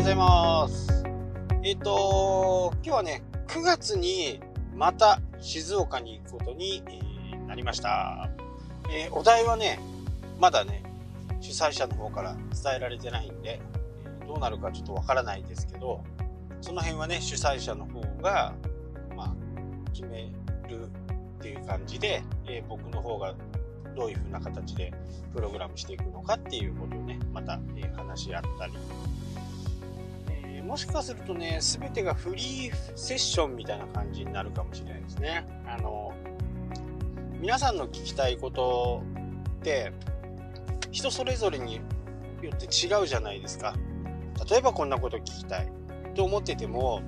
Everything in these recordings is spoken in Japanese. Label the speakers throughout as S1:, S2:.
S1: ようございます。えっ、と、今日はね、9月にまた静岡に行くことに、えーなりました。えーお題はね、まだね、主催者の方から伝えられてないんで、どうなるかちょっとわからないですけど、その辺はね、主催者の方が、まあ、決めるっていう感じで、え僕の方がどういう風な形でプログラムしていくのかっていうことをね、また、え話し合ったり、もしかするとね、すべてがフリーセッションみたいな感じになるかもしれないですね。あの、皆さんの聞きたいことって、人それぞれによって違うじゃないですか。例えばこんなこと聞きたいと思ってても、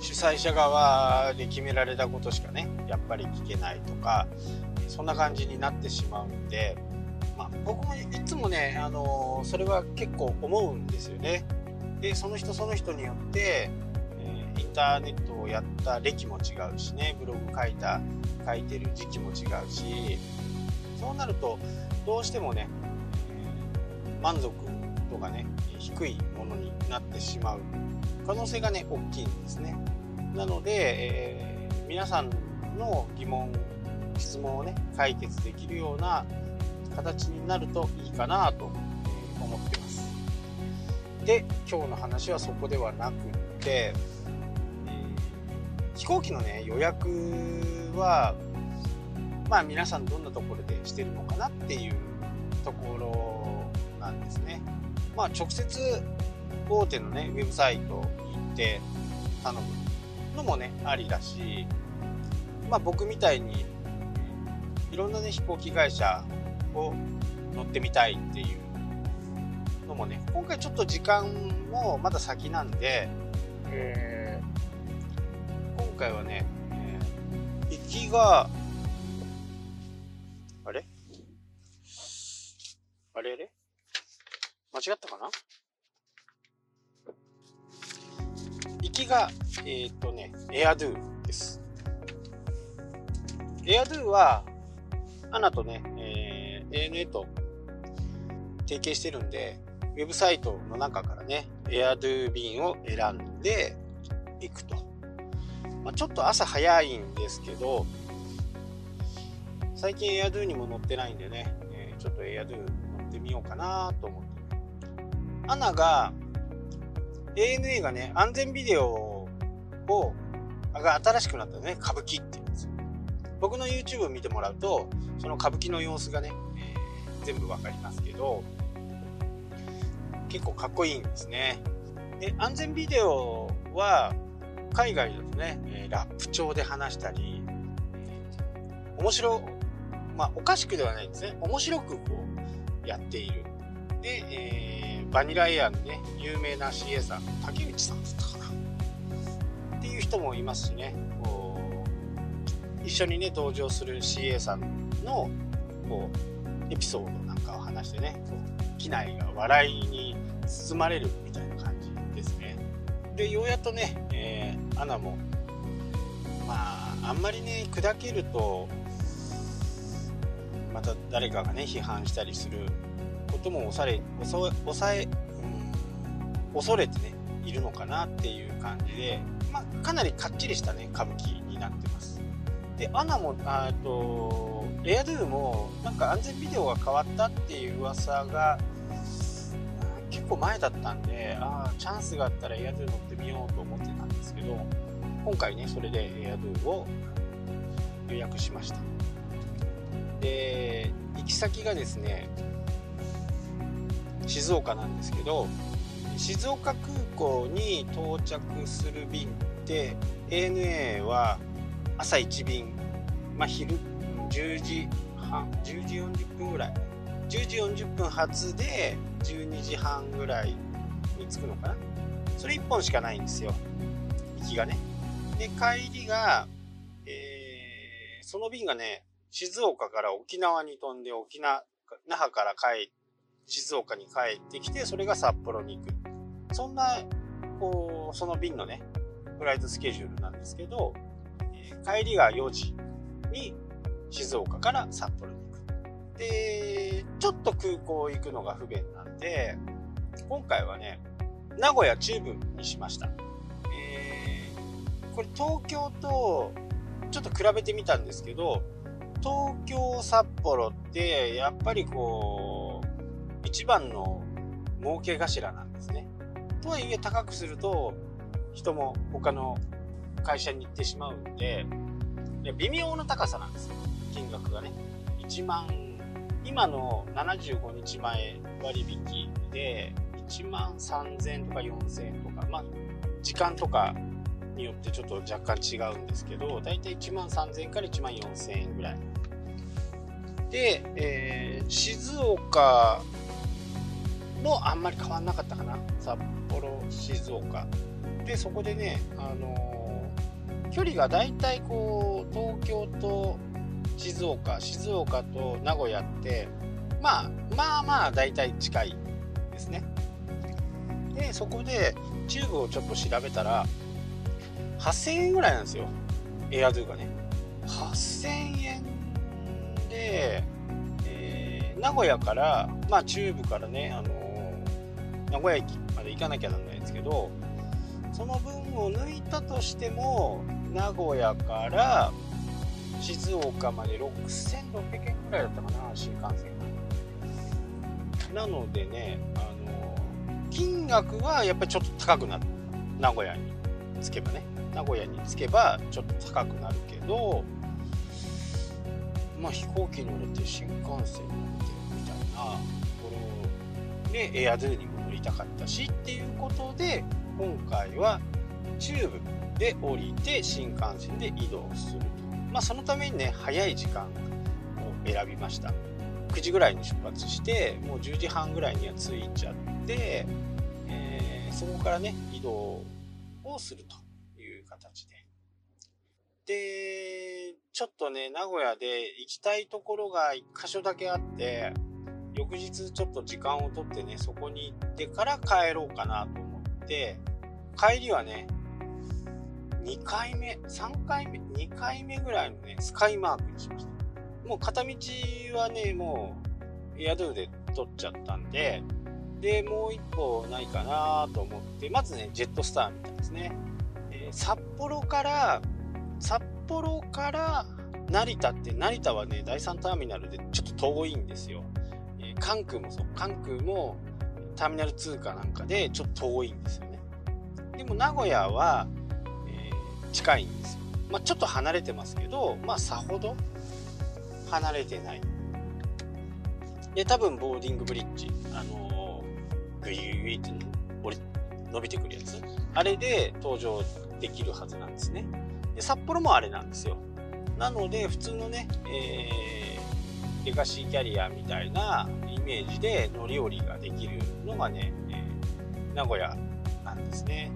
S1: 主催者側で決められたことしかね、やっぱり聞けないとか、そんな感じになってしまうんで、まあ、僕もいつもね、あのそれは結構思うんですよね。で、その人その人によって、えーインターネットをやった歴も違うしね、ブログ書いた、書いてる時期も違うし、そうなると、どうしてもね、えー満足度がね、低いものになってしまう可能性がね、大きいんですね。なので、えー皆さんの疑問、質問をね、解決できるような形になるといいかなと。で、今日の話はそこではなくって、えー飛行機のね、予約は、まあ皆さんどんなところでしてるのかなっていうところなんですね。まあ直接大手のね、ウェブサイトに行って頼むのもね、ありだし、まあ僕みたいにいろんなね、飛行機会社を乗ってみたいっていうのもね、今回ちょっと時間もまだ先なんで、えー今回はね、えー行きが、あれ？あれあれ？間違ったかな？行きが、えっ、とね、エアドゥです。エアドゥは、アナとね、えー ANA と提携してるんで、ウェブサイトの中からね、エアドゥ便を選んで行くと。まあ、ちょっと朝早いんですけど、最近エアドゥにも乗ってないんでね、えーちょっとエアドゥ乗ってみようかなと思って。アナが、ANA がね、安全ビデオを、が新しくなったね、歌舞伎って言うんですよ。僕の YouTube を見てもらうと、その歌舞伎の様子がね、え全部わかりますけど、結構かっこいいんですね。で、安全ビデオは、海外だとね、ラップ調で話したり、面白、まあ、おかしくではないんですね。面白くこう、やっている。で、えーバニラエアのね、有名な CA さん、竹内さんだったかな。っていう人もいますしね、こう、一緒にね、同乗する CA さんの、こう、エピソードなんかを話してね、機内が笑いに包まれるみたいな感じですね。で、ようやっとね、えーアナも、まあ、あんまりね、砕けると、また誰かがね、批判したりすることも抑え、抑え、抑え、うん、恐れてね、いるのかなっていう感じで、まあ、かなりかっちりしたね、歌舞伎になってます。で、アナも、あと、エアドゥも、なんか安全ビデオが変わったっていう噂が、結構前だったんで、ああ、チャンスがあったらエアドゥ乗ってみようと思ってたんですけど、今回ね、それでエアドゥを予約しました。で、行き先がですね、静岡なんですけど、静岡空港に到着する便って ANA は朝1便、まあ、昼10時半10時40分ぐらい。10時40分発で12時半ぐらいに着くのかな。それ1本しかないんですよ。行きがね。で帰りが、えーその便がね静岡から沖縄に飛んで沖縄那覇から帰静岡に帰ってきてそれが札幌に行く。そんなこうその便のねフライトスケジュールなんですけど、えー帰りが4時。に静岡から札幌に行くでちょっと空港行くのが不便なんで今回はね名古屋中部にしました。えー、これ東京とちょっと比べてみたんですけど、東京、札幌ってやっぱりこう、一番の儲け頭なんですね。とはいえ高くすると人も他の会社に行ってしまうんで、微妙な高さなんですよ。金額がね。1万、今の75日前割引で1万3000とか4000円とか、まあ、時間とかによってちょっと若干違うんですけど、だいたい1万3000円から1万4000円ぐらい。で、えー、静岡もあんまり変わんなかったかな。札幌、静岡。で、そこでね、あのー、距離がだいたいこう、東京と静岡、静岡と名古屋って、まあ、まあまあだいたい近いですね。で、そこでチューブをちょっと調べたら、8000円ぐらいなんですよ。エアドゥがね。8000円で、えー、名古屋から、まあ中部からね、あのー、名古屋駅まで行かなきゃなんないんですけど、その分を抜いたとしても、名古屋から静岡まで6600円ぐらいだったかな、新幹線が。なのでね、あの、金額はやっぱりちょっと高くなる。名古屋に着けばね。名古屋に着けばちょっと高くなるけど、まあ、飛行機乗れて新幹線乗れてみたいなところでエアドゥにも乗りたかったしっていうことで今回はチューブで降りて新幹線で移動すると、まあ、そのためにね早い時間を選びました9時ぐらいに出発してもう10時半ぐらいには着いちゃって、えー、そこからね移動をするという形で。で、ちょっとね、名古屋で行きたいところが1箇所だけあって、翌日ちょっと時間をとってね、そこに行ってから帰ろうかなと思って、帰りはね、2回目、3回目、2回目ぐらいのね、スカイマークにしました。もう片道はね、もうエアドゥで取っちゃったんで、で、もう一歩ないかなと思って、まずね、ジェットスターみたいですねえ。札幌から札幌から成田って成田はね第3ターミナルでちょっと遠いんですよ、えー、関空もそう関空もターミナル2かなんかでちょっと遠いんですよねでも名古屋は、近いんですよ、まあ、ちょっと離れてますけどまあさほど離れてないで多分ボーディングブリッジあのー、グイグイって伸びてくるやつあれで登場できるはずなんですね。で札幌もあれなんですよ。なので普通のね、えー、レガシーキャリアみたいなイメージで乗り降りができるのがね、えー、名古屋なんですね。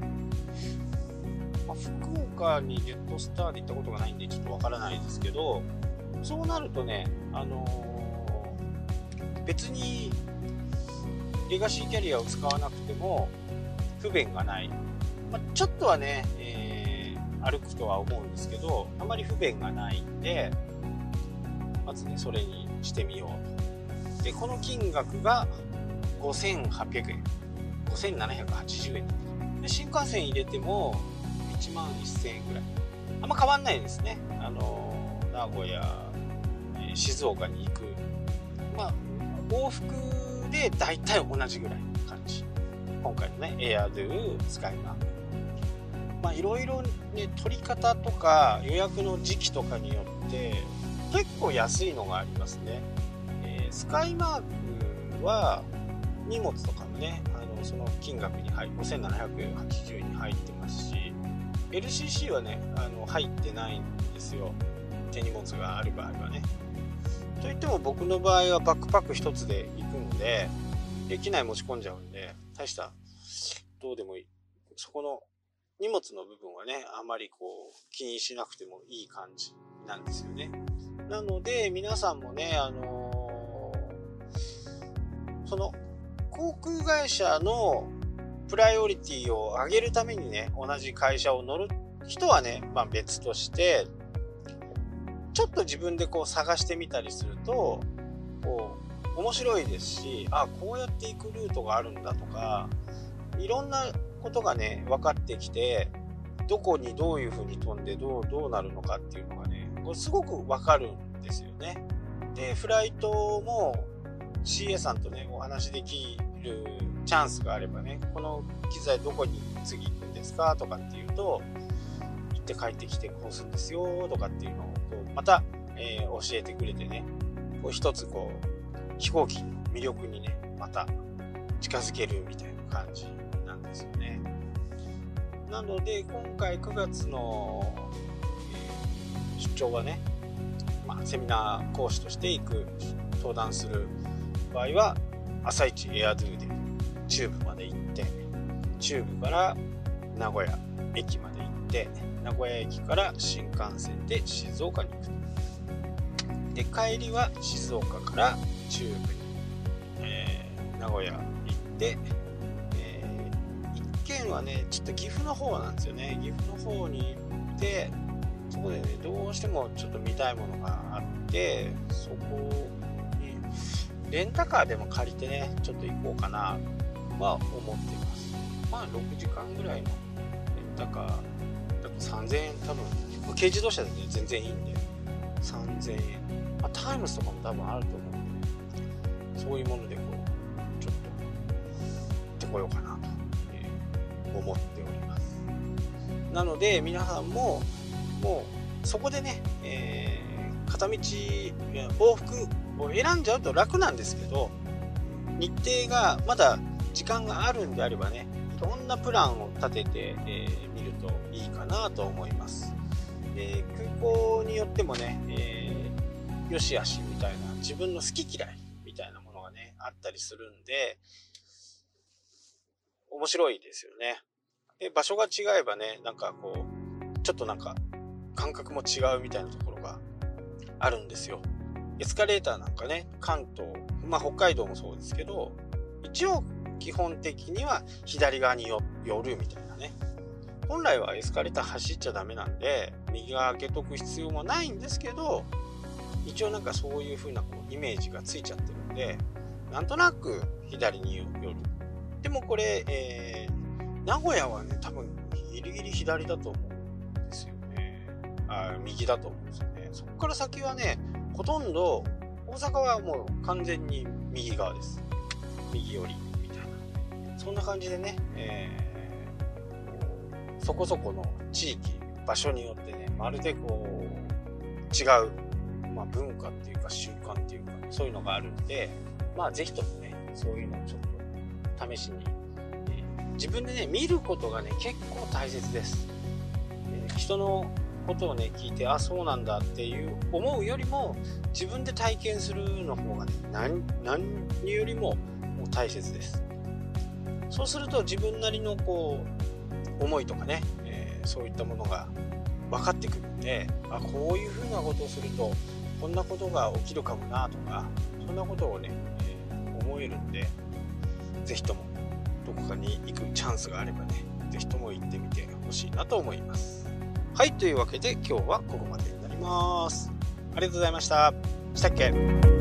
S1: 福岡にジェットスターで行ったことがないんでちょっとわからないですけど、そうなるとね、あのー、別にレガシーキャリアを使わなくても不便がない。まあ、ちょっとはねえ、歩くとは思うんですけどあまり不便がないんでまずねそれにしてみようと。でこの金額が5800円。5780円。で新幹線入れても1万1000円ぐらい。あんま変わんないですね。あの名古屋静岡に行く。まあ往復で大体同じぐらいの感じ。今回のねエアドゥスカイマー。まあいろいろね取り方とか予約の時期とかによって結構安いのがありますね、えー、スカイマークは荷物とかもねあのその金額に入って5780円に入ってますし LCC はねあの入ってないんですよ。手荷物がある場合はね。といっても僕の場合はバックパック1つで行くので機内持ち込んじゃうんで大したどうでもいい。そこの荷物の部分はね、あまりこう気にしなくてもいい感じなんですよね。なので皆さんもね、あのー、その航空会社のプライオリティを上げるためにね、同じ会社を乗る人はね、まあ別として、ちょっと自分でこう探してみたりすると、こう、面白いですし、あ、こうやって行くルートがあるんだとか、いろんなことがね、分かってきて、どこにどういう風に飛んでどう、どうなるのかっていうのがね、これすごく分かるんですよね。で、フライトも CA さんとね、お話できるチャンスがあればね、この機材どこに次行くんですか？とかっていうと、行って帰ってきてこうするんですよとかっていうのをこうまた、えー、教えてくれてね、こう一つこう飛行機の魅力にね、また近づけるみたいな感じなんですよね。なので今回9月の、えー、出張はね、まあ、セミナー講師として行く登壇する場合は朝一エアドゥで中部まで行って中部から名古屋駅まで行って名古屋駅から新幹線で静岡に行くで帰りは静岡から中部に、えー、名古屋行って、えー、一軒はねちょっと岐阜の方なんですよね。岐阜の方に行ってそこでねどうしてもちょっと見たいものがあってそこにレンタカーでも借りてね、ちょっと行こうかな。とは思ってます。まあ、6時間ぐらいのレンタカーだと3000円、多分、軽自動車でね、全然いいんで、3000円。まあ、タイムスとかも多分あると思うんで、そういうものでこう、ちょっと、行ってこようかなと、え、思っております。なので、皆さんも、もう、そこでね、えー、片道、往復を選んじゃうと楽なんですけど日程がまだ時間があるんであればねいろんなプランを立ててみ、えー、るといいかなと思います、えー、空港によってもね、えー、よしあしみたいな自分の好き嫌いみたいなものがねあったりするんで面白いですよね。で場所が違えばねなんかこうちょっとなんか感覚も違うみたいなところがあるんですよ。エスカレーターなんかね、関東、まあ北海道もそうですけど、一応基本的には左側に寄るみたいなね。本来はエスカレーター走っちゃダメなんで、右側開けとく必要もないんですけど、一応なんかそういう風なこうイメージがついちゃってるんで、なんとなく左に寄る。でもこれ、えー、名古屋はね、多分ギリギリ左だと思うんですよね。あ右だと思うんですよね。そこから先はね、ほとんど大阪はもう完全に右側です右寄りそんな感じでね、えー、そこそこの地域場所によってねまるでこう違う、まあ、文化っていうか習慣っていうかそういうのがあるんでまあ是非ともねそういうのをちょっと試しに、えー、自分でね見ることがね結構大切です、えー、人のことをね聞いてあそうなんだっていう思うよりも自分で体験するの方がね何何よりももう大切です。そうすると自分なりのこう思いとかね、えー、そういったものが分かってくるんであこういうふうなことをするとこんなことが起きるかもなとかそんなことをね、えー、思えるんで是非ともどこかに行くチャンスがあればね是非とも行ってみてほしいなと思います。はい、というわけで今日はここまでになります。ありがとうございました。したっけ？